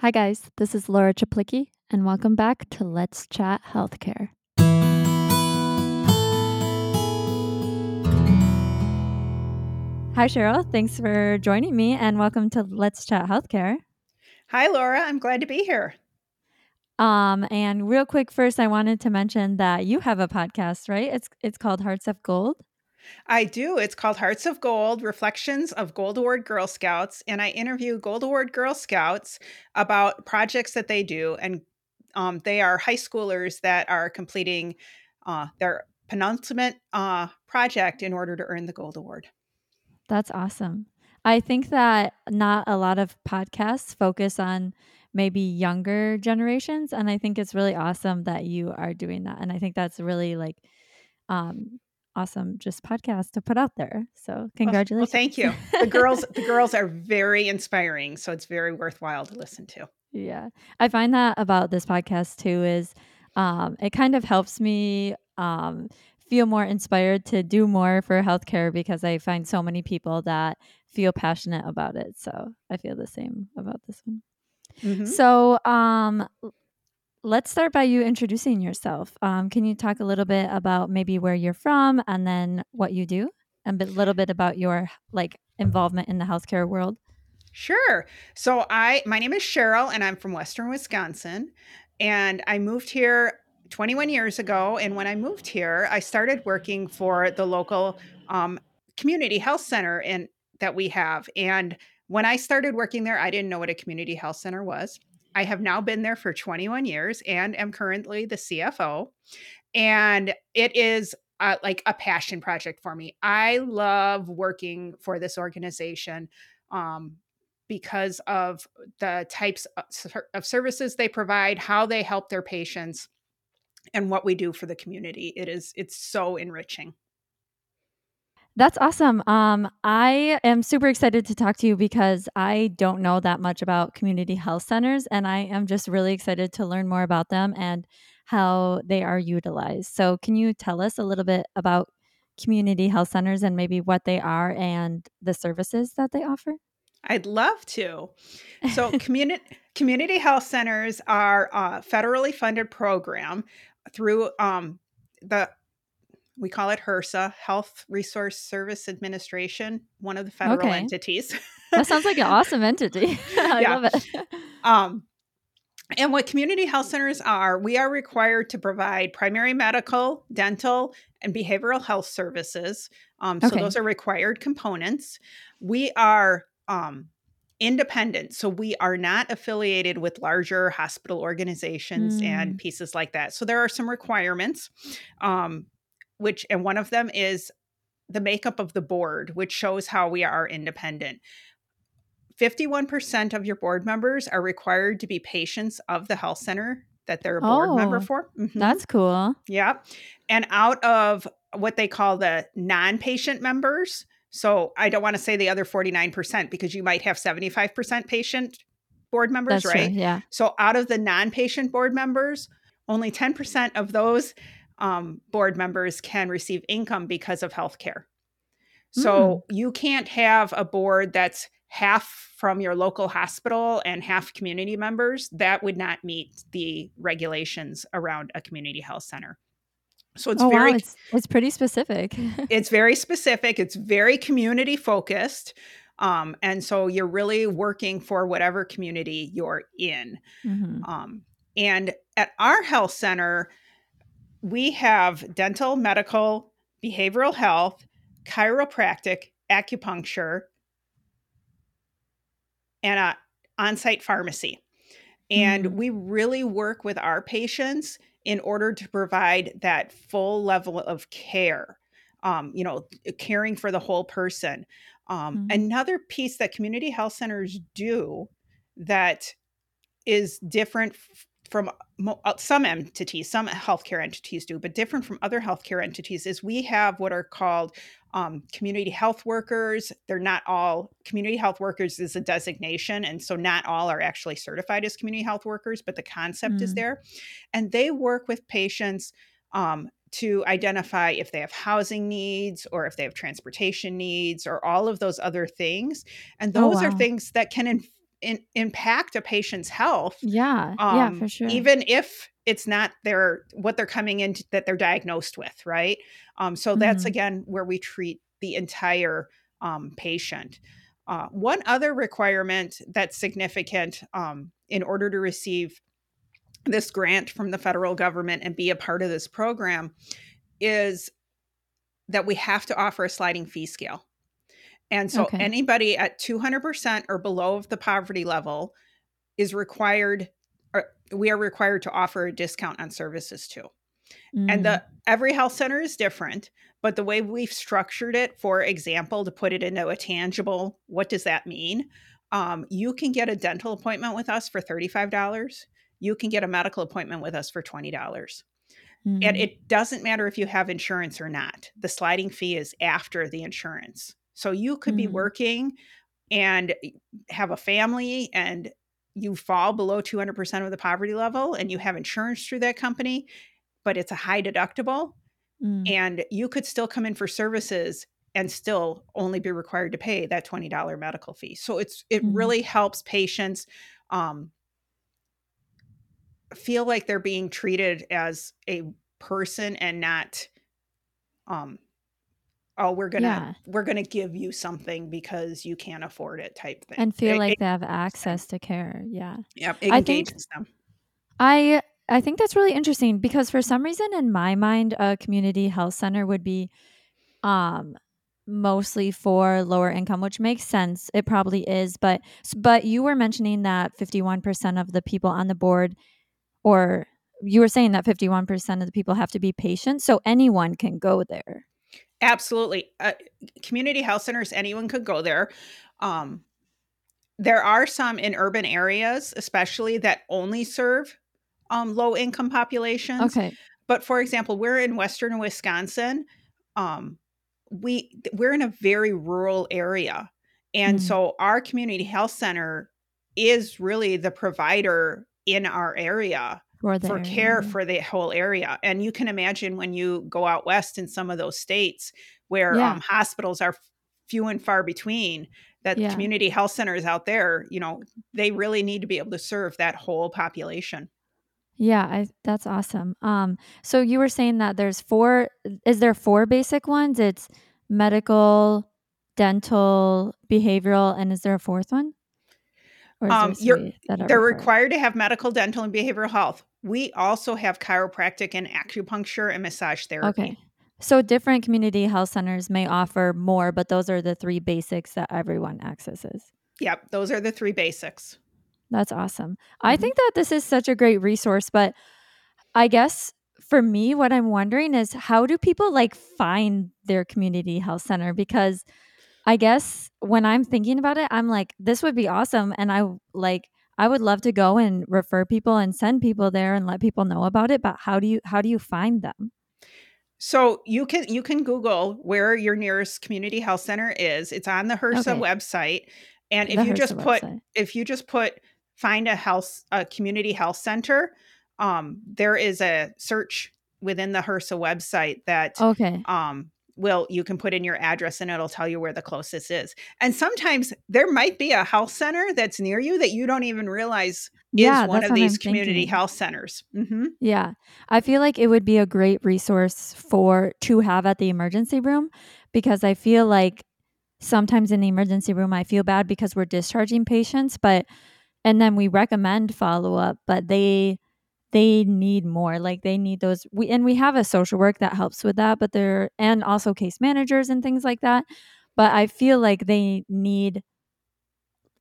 Hi, guys. This is Laura Chaplicki, and welcome back to Let's Chat Healthcare. Hi, Sheryl. Thanks for joining me, and welcome to Let's Chat Healthcare. Hi, Laura. I'm glad to be here. Um, and real quick, first, I wanted to mention that you have a podcast, right? It's it's called Hearts of Gold. I do. It's called Hearts of Gold Reflections of Gold Award Girl Scouts. And I interview Gold Award Girl Scouts about projects that they do. And um, they are high schoolers that are completing uh, their penultimate uh, project in order to earn the Gold Award. That's awesome. I think that not a lot of podcasts focus on maybe younger generations. And I think it's really awesome that you are doing that. And I think that's really like um, awesome just podcast to put out there. So congratulations. Well, thank you. The girls the girls are very inspiring. So it's very worthwhile to listen to. Yeah. I find that about this podcast too is um, it kind of helps me um, feel more inspired to do more for healthcare because I find so many people that feel passionate about it. So I feel the same about this one. Mm-hmm. So, um, let's start by you introducing yourself. Um, can you talk a little bit about maybe where you're from and then what you do, and a little bit about your like involvement in the healthcare world? Sure. So I my name is Sheryl and I'm from Western Wisconsin and I moved here 21 years ago and when I moved here I started working for the local um, community health center and that we have and when I started working there, I didn't know what a community health center was. I have now been there for 21 years and am currently the CFO. And it is uh, like a passion project for me. I love working for this organization um, because of the types of services they provide, how they help their patients, and what we do for the community. It is it's so enriching. That's awesome. Um, I am super excited to talk to you because I don't know that much about community health centers, and I am just really excited to learn more about them and how they are utilized. So, can you tell us a little bit about community health centers and maybe what they are and the services that they offer? I'd love to. So, community community health centers are a federally funded program through um, the we call it HRSA, Health Resource Service Administration, one of the federal okay. entities. that sounds like an awesome entity. I yeah. love it. Um, and what community health centers are, we are required to provide primary medical, dental, and behavioral health services. Um, okay. So those are required components. We are um, independent. So we are not affiliated with larger hospital organizations mm. and pieces like that. So there are some requirements. Um, which and one of them is the makeup of the board, which shows how we are independent. 51% of your board members are required to be patients of the health center that they're a board oh, member for. Mm-hmm. That's cool. Yeah. And out of what they call the non patient members, so I don't want to say the other 49% because you might have 75% patient board members, That's right? True, yeah. So out of the non patient board members, only 10% of those um, board members can receive income because of healthcare. So mm. you can't have a board that's half from your local hospital and half community members. That would not meet the regulations around a community health center. So it's oh, very wow. it's, it's pretty specific. it's very specific. It's very community focused. Um, and so you're really working for whatever community you're in. Mm-hmm. Um, and at our health center, we have dental, medical, behavioral health, chiropractic, acupuncture, and a on-site pharmacy. And mm-hmm. we really work with our patients in order to provide that full level of care. Um, you know, caring for the whole person. Um, mm-hmm. Another piece that community health centers do that is different from uh, some entities, some healthcare entities do, but different from other healthcare entities, is we have what are called um, community health workers. They're not all community health workers is a designation, and so not all are actually certified as community health workers, but the concept mm. is there, and they work with patients. Um, to identify if they have housing needs or if they have transportation needs or all of those other things. And oh, those oh, wow. are things that can in, impact a patient's health. Yeah, um, yeah, for sure. Even if it's not their what they're coming into that they're diagnosed with, right? Um, so mm-hmm. that's again where we treat the entire um, patient. Uh, one other requirement that's significant um, in order to receive this grant from the federal government and be a part of this program is that we have to offer a sliding fee scale. And so okay. anybody at 200% or below of the poverty level is required or we are required to offer a discount on services too. Mm. And the mm. every health center is different, but the way we've structured it, for example, to put it into a tangible, what does that mean? Um, you can get a dental appointment with us for $35. You can get a medical appointment with us for $20. Mm-hmm. And it doesn't matter if you have insurance or not. The sliding fee is after the insurance. So you could mm-hmm. be working and have a family and you fall below 200% of the poverty level and you have insurance through that company, but it's a high deductible. Mm. And you could still come in for services and still only be required to pay that $20 medical fee. So it's it mm. really helps patients um, feel like they're being treated as a person and not um oh we're gonna yeah. we're gonna give you something because you can't afford it type thing. And feel it, like it, they have access to care yeah. Yeah it I think, them. I i think that's really interesting because for some reason in my mind a community health center would be um mostly for lower income which makes sense. It probably is but but you were mentioning that 51% of the people on the board or you were saying that 51% of the people have to be patients so anyone can go there absolutely uh, community health centers anyone could go there. Um, there are some in urban areas especially that only serve um, low income populations. Okay. But for example we're in western wisconsin um, we we're in a very rural area. And mm. so our community health center is really the provider in our area for, for area. care for the whole area. And you can imagine when you go out west in some of those states where yeah. um, hospitals are few and far between, that yeah. community health centers out there, you know, they really need to be able to serve that whole population. Yeah, I, that's awesome. Um, so you were saying that there's four. Is there four basic ones? It's medical, dental, behavioral, and is there a fourth one? Um, you're, they're required to have medical, dental, and behavioral health. We also have chiropractic and acupuncture and massage therapy. Okay. So different community health centers may offer more, but those are the three basics that everyone accesses. Yep, those are the three basics. That's awesome. Mm-hmm. I think that this is such a great resource, but I guess for me what I'm wondering is how do people like find their community health center because I guess when I'm thinking about it, I'm like, this would be awesome. And I like, I would love to go and refer people and send people there and let people know about it. But how do you, how do you find them? So you can you can Google where your nearest community health center is. It's on the HRSA okay. website, and if the you HRSA just put website. if you just put find a health a community health center, um, there is a search within the HRSA website that okay um, will you can put in your address and it'll tell you where the closest is. And sometimes there might be a health center that's near you that you don't even realize yeah, is one of these community thinking. health centers. Mm-hmm. Yeah, I feel like it would be a great resource for to have at the emergency room because I feel like sometimes in the emergency room I feel bad because we're discharging patients, but and then we recommend follow up, but they they need more like they need those we and we have a social work that helps with that but they're and also case managers and things like that but i feel like they need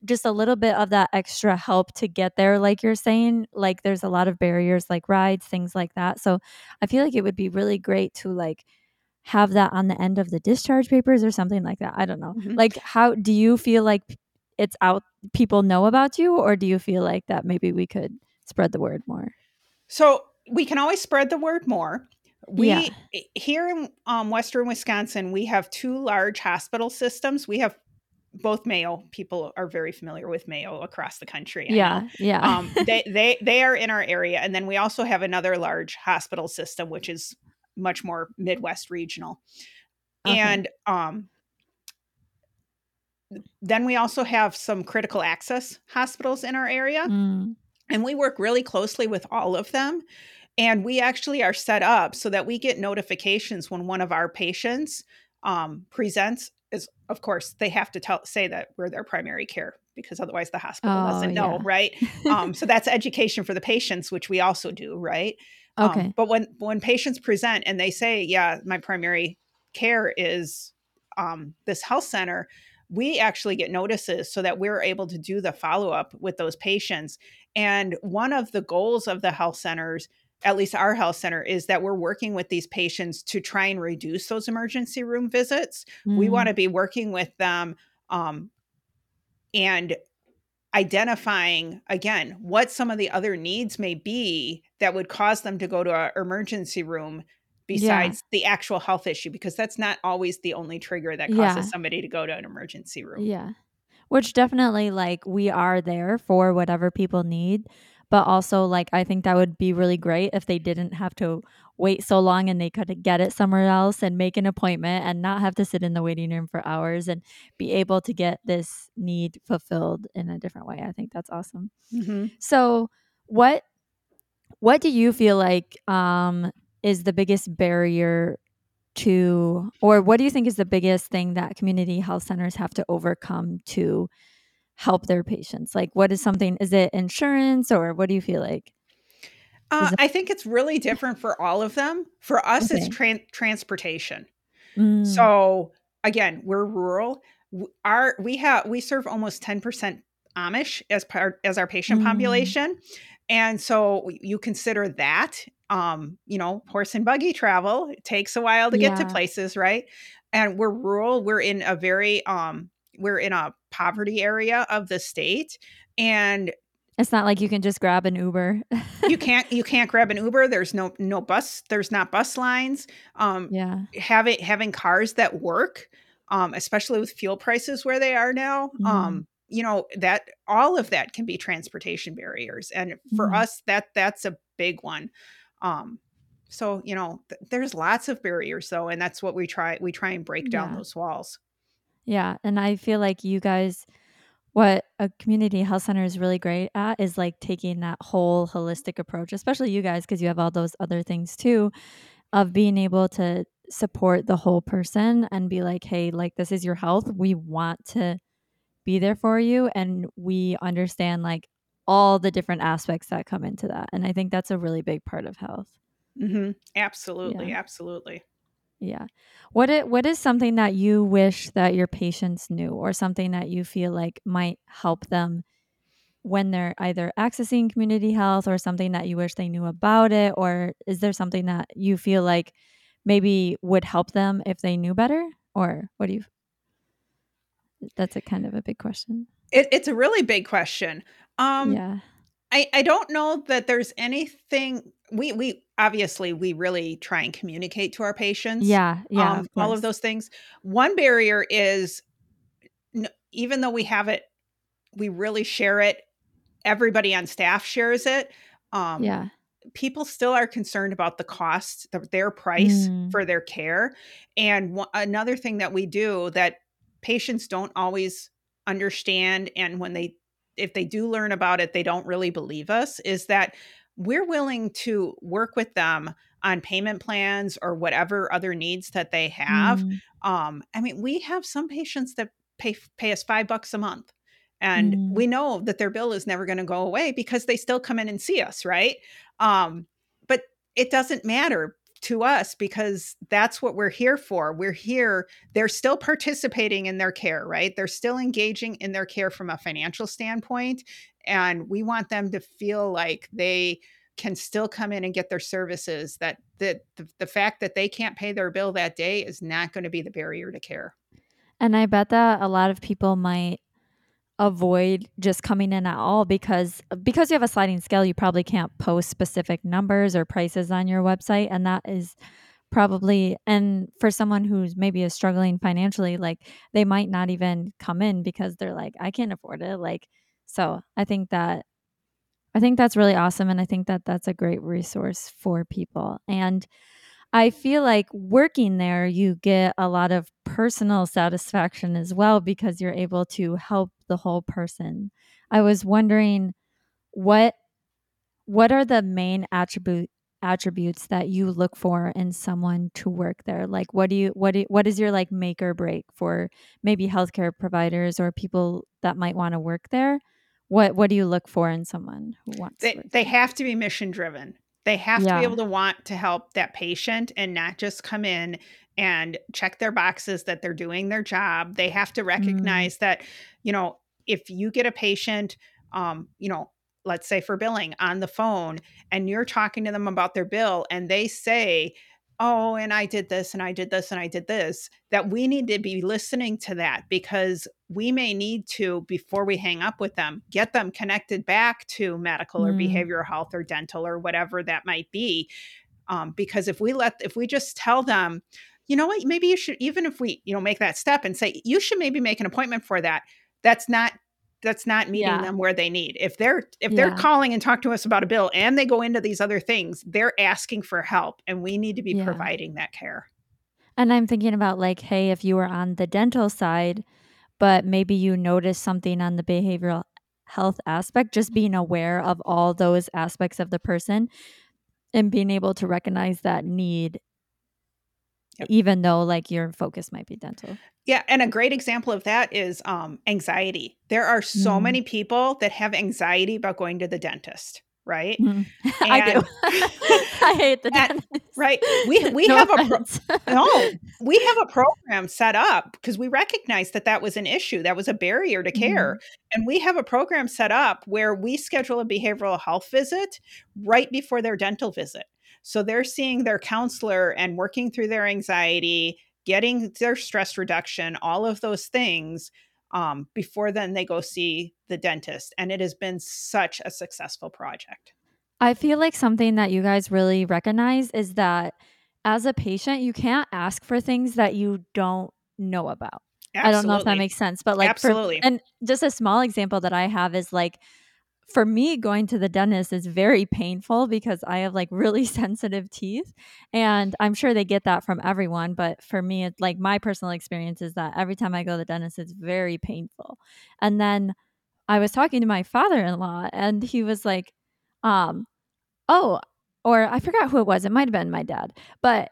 just a little bit of that extra help to get there like you're saying like there's a lot of barriers like rides things like that so i feel like it would be really great to like have that on the end of the discharge papers or something like that i don't know mm-hmm. like how do you feel like it's out people know about you or do you feel like that maybe we could spread the word more so we can always spread the word more. We yeah. here in um, Western Wisconsin, we have two large hospital systems. We have both Mayo. People are very familiar with Mayo across the country. I yeah, know. yeah. um, they they they are in our area, and then we also have another large hospital system, which is much more Midwest regional. Okay. And um, then we also have some critical access hospitals in our area. Mm. And we work really closely with all of them. And we actually are set up so that we get notifications when one of our patients um, presents. Is of course they have to tell say that we're their primary care because otherwise the hospital Oh, doesn't know, yeah. right? Um, so that's education for the patients, which we also do, right? Um, Okay. but when when patients present and they say, "Yeah, my primary care is um, this health center," we actually get notices so that we're able to do the follow up with those patients. And one of the goals of the health centers, at least our health center, is that we're working with these patients to try and reduce those emergency room visits. We Mm. want to be working with them um, and identifying again what some of the other needs may be that would cause them to go to an emergency room Yeah. besides the actual health issue because that's not always the only trigger that Yeah. causes somebody to go to an emergency room. Yeah. Which definitely like we are there for whatever people need, but also like I think that would be really great if they didn't have to wait so long and they could get it somewhere else and make an appointment and not have to sit in the waiting room for hours and be able to get this need fulfilled in a different way. I think that's awesome. Mhm. So, what what do you feel like um is the biggest barrier to or what do you think is the biggest thing that community health centers have to overcome to help their patients? Like what is something is it insurance or what do you feel like? Uh, I think it's really different for all of them. For us, it's Okay. tran- transportation. Mm, So again, we're rural. Our we have we serve almost ten percent Amish as part as our patient Mm. population, and so you consider that. Um, you know, horse and buggy travel it takes a while to get to places, right? And we're rural. We're in a very um, we're in a poverty area of the state, and It's not like you can just grab an Uber. you can't you can't grab an Uber. There's no no bus. There's not bus lines. Um, yeah. having having cars that work, um, especially with fuel prices where they are now, Mhm. um, you know that all of that can be transportation barriers, and for Mhm. us, that that's a big one. Um, so you know, th- there's lots of barriers though, and that's what we try we try and break down Yeah. those walls. Yeah, and I feel like you guys what a community health center is really great at is like taking that whole holistic approach, especially you guys because you have all those other things too of being able to support the whole person and be like, "Hey, like this is your health. We want to be there for you and we understand like all the different aspects that come into that." And I think that's a really big part of health. hmm Absolutely, Yeah. absolutely. Yeah. What it what is something that you wish that your patients knew or something that you feel like might help them when they're either accessing community health or something that you wish they knew about it or is there something that you feel like maybe would help them if they knew better or what do you That's a kind of a big question. It, it's a really big question. Um, yeah. I, I don't know that there's anything we we obviously we really try and communicate to our patients Yeah, yeah, um of all of those things one barrier is n- even though we have it we really share it everybody on staff shares it um Yeah. people still are concerned about the cost the, their price Mm, for their care and one, another thing that we do that patients don't always understand and when they if they do learn about it they don't really believe us is that we're willing to work with them on payment plans or whatever other needs that they have. Mm, um i mean we have some patients that pay pay us 5 bucks a month and mm. we know that their bill is never going to go away because they still come in and see us right? Um but it doesn't matter to us because that's what we're here for. We're here they're still participating in their care right? They're still engaging in their care from a financial standpoint and we want them to feel like they can still come in and get their services that that the, the fact that they can't pay their bill that day is not going to be the barrier to care. And I bet that a lot of people might avoid just coming in at all because because you have a sliding scale you probably can't post specific numbers or prices on your website and that is probably and for someone who's maybe is struggling financially like they might not even come in because they're like I can't afford it like so I think that I think that's really awesome and I think that that's a great resource for people and I feel like working there, you get a lot of personal satisfaction as well because you're able to help the whole person. I was wondering what what are the main attribute attributes that you look for in someone to work there? Like what do you what do, what is your like make or break for maybe healthcare providers or people that might want to work there? What what do you look for in someone who wants they, they have to be mission driven they have yeah. to be able to want to help that patient and not just come in and check their boxes that they're doing their job they have to mm. recognize mm. that you know if you get a patient um, you know let's say for billing on the phone and you're talking to them about their bill and they say oh and i did this and i did this and i did this that we need to be listening to that because we may need to before we hang up with them get them connected back to medical mm. or behavioral health or dental or whatever that might be um, because if we let if we just tell them you know what maybe you should even if we you know make that step and say you should maybe make an appointment for that that's not that's not meeting yeah. them where they need. If they're if yeah. they're calling and talk to us about a bill and they go into these other things, they're asking for help and we need to be yeah. providing that care. And I'm thinking about like hey, if you were on the dental side, but maybe you notice something on the behavioral health aspect, just being aware of all those aspects of the person and being able to recognize that need Yep. even though like your focus might be dental. Yeah, and a great example of that is um, anxiety. There are so mm. many people that have anxiety about going to the dentist right? Mm. I do. I hate the dentist. right. We we no have offense. a pro- no. We have a program set up because we recognize that that was an issue. That was a barrier to care, mm. and we have a program set up where we schedule a behavioral health visit right before their dental visit. So they're seeing their counselor and working through their anxiety, getting their stress reduction, all of those things um, before then they go see the dentist. And it has been such a successful project. I feel like something that you guys really recognize is that as a patient, you can't ask for things that you don't know about. Absolutely. I don't know if that makes sense, but like, absolutely. For, and just a small example that I have is like, for me, going to the dentist is very painful because I have like really sensitive teeth. And I'm sure they get that from everyone. But for me, it's like my personal experience is that every time I go to the dentist, it's very painful. And then I was talking to my father in law, and he was like, um, oh, or I forgot who it was. It might have been my dad. But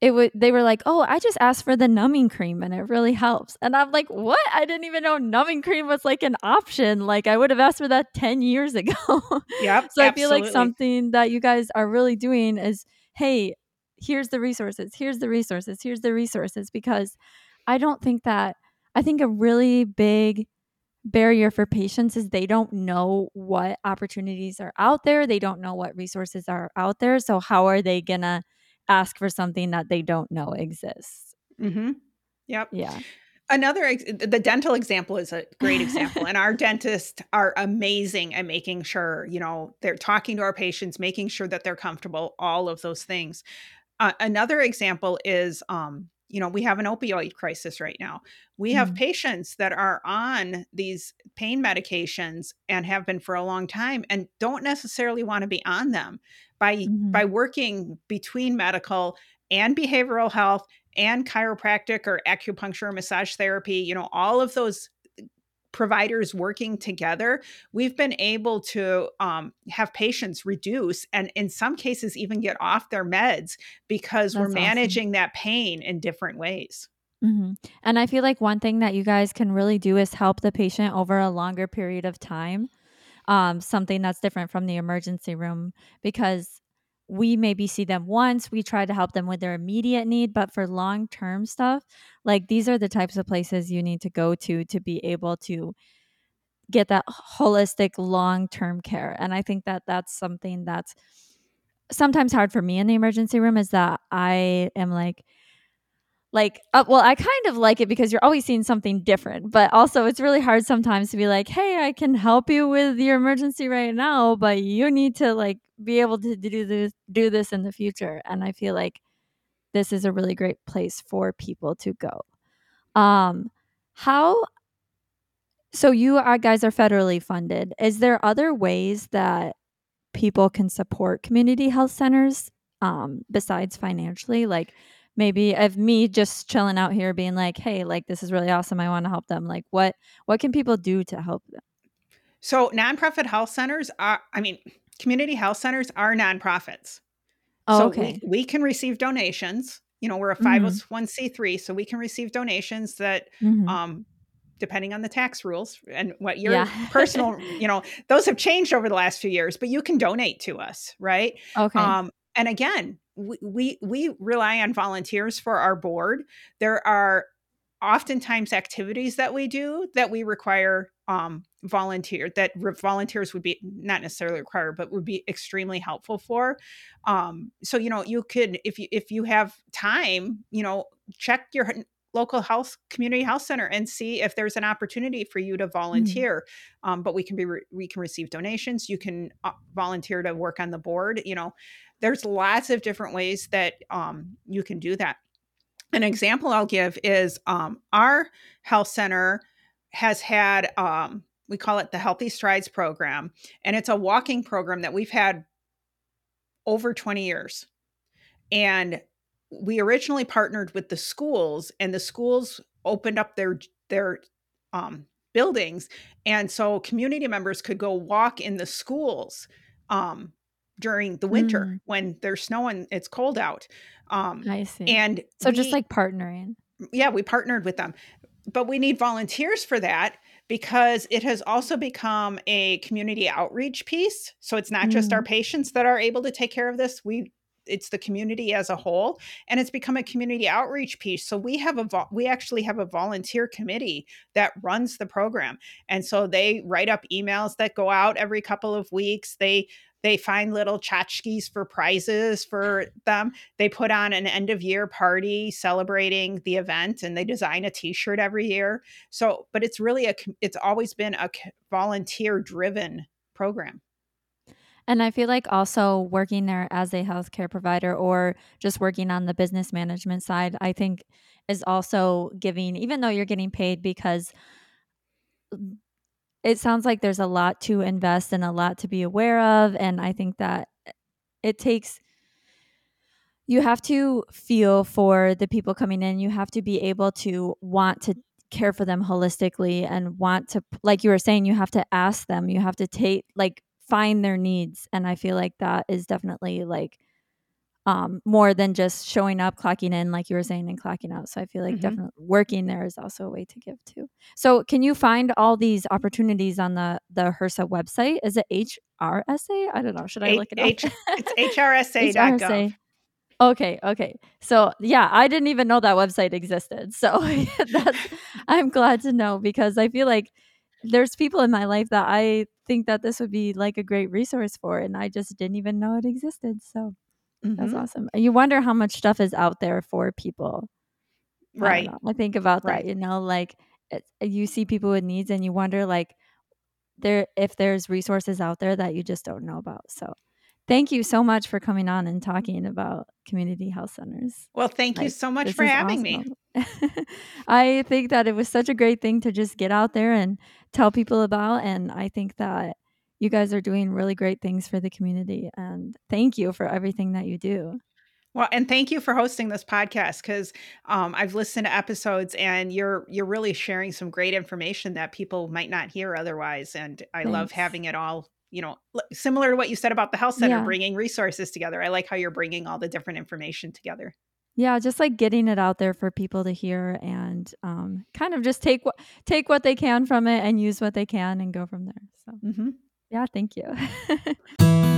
it would they were like, "Oh, I just asked for the numbing cream and it really helps." And I'm like, "What? I didn't even know numbing cream was like an option. Like I would have asked for that 10 years ago." Yep. so I feel like something that you guys are really doing is, "Hey, here's the resources. Here's the resources. Here's the resources because I don't think that I think a really big barrier for patients is they don't know what opportunities are out there. They don't know what resources are out there. So how are they going to ask for something that they don't know exists. Mm-hmm. Yep. Yeah. Another, the dental example is a great example. and our dentists are amazing at making sure, you know, they're talking to our patients, making sure that they're comfortable, all of those things. Uh, another example is, um, you know, we have an opioid crisis right now. We have mm. patients that are on these pain medications and have been for a long time and don't necessarily want to be on them by mm-hmm. by working between medical and behavioral health and chiropractic or acupuncture or massage therapy you know all of those providers working together we've been able to um, have patients reduce and in some cases even get off their meds because That's we're managing awesome. that pain in different ways mm-hmm. and i feel like one thing that you guys can really do is help the patient over a longer period of time um, something that's different from the emergency room because we maybe see them once we try to help them with their immediate need but for long term stuff like these are the types of places you need to go to to be able to get that holistic long term care and i think that that's something that's sometimes hard for me in the emergency room is that i am like like uh, well i kind of like it because you're always seeing something different but also it's really hard sometimes to be like hey i can help you with your emergency right now but you need to like be able to do this do this in the future. And i feel like this is a really great place for people to go. Um how so you are guys are federally funded. Is there other ways that people can support community health centers um besides financially? Like maybe of me just chilling out here being like, "Hey, like this is really awesome. I want to help them." Like what what can people do to help them? So, nonprofit health centers are I mean, community health centers are nonprofits. Oh, So we okay. we can receive donations. You know, we're a Mhm. 501c3, so we can receive donations that Mhm. um depending on the tax rules and what Yeah. your personal, you know, those have changed over the last few years, but you can donate to us, right? okay. Um and again, we we, we rely on volunteers for our board. There are oftentimes activities that we do that we require um, volunteer that re- volunteers would be not necessarily required but would be extremely helpful for um, so you know you could if you if you have time you know check your local health community health center and see if there's an opportunity for you to Mhm. volunteer um, but we can be re- we can receive donations you can uh, volunteer to work on the board you know there's lots of different ways that um, you can do that an example I'll give is um, our health center has had, um, we call it the Healthy Strides program, and it's a walking program that we've had over 20 years. And we originally partnered with the schools, and the schools opened up their their um, buildings, and so community members could go walk in the schools um, during the winter Mm, when there's snow and it's cold out. Um, I see. and So just like partnering. yeah, we partnered with them. But we need volunteers for that because it has also become a community outreach piece. So it's not just our Mm, patients that are able to take care of this. We it's the community as a whole and it's become a community outreach piece. So we have a vol- we actually have a volunteer committee that runs the program. And so they write up emails that go out every couple of weeks. They they find little tchotchkes for prizes for them. They put on an end of year party celebrating the event and they design a t-shirt every year. So but it's really a it's always been a volunteer driven program. And I feel like also working there as a healthcare provider or just working on the business management side, I think is also giving, even though you're getting paid, because it sounds like there's a lot to invest and a lot to be aware of. And I think that it takes, you have to feel for the people coming in. You have to be able to want to care for them holistically and want to, like you were saying, you have to ask them, you have to take, like, find their needs. And I feel like that is definitely like, um, more than just showing up, clocking in, like you were saying, and clocking out. So I feel like hmm definitely working there is also a way to give too. So can you find all these opportunities on the the HRSA website? Is it HRSA? I don't know. Should I H, look it up? H it's hrsa.gov HRSA. Okay, okay. So yeah, I didn't even know that website existed. So that's I'm glad to know because I feel like there's people in my life that I think that this would be like a great resource for, and I just didn't even know it existed. So that's hmm awesome. You wonder how much stuff is out there for people. Right know. I think about that, you know, like it's, you see people with needs and you wonder like there if there's resources out there that you just don't know about. So thank you so much for coming on and talking about community health centers. well thank you so much for having me. I think that it was such a great thing to just get out there and tell people about and I think that you guys are doing really great things for the community and thank you for everything that you do. Well, and thank you for hosting this podcast because um, I've listened to episodes and you're you're really sharing some great information that people might not hear otherwise. And I love having it all, you know, similar to what you said about the health center, Yeah. bringing resources together. I like how you're bringing all the different information together. Yeah, just like getting it out there for people to hear and um, kind of just take what take what they can from it and use what they can and go from there. So hmm yeah, thank you.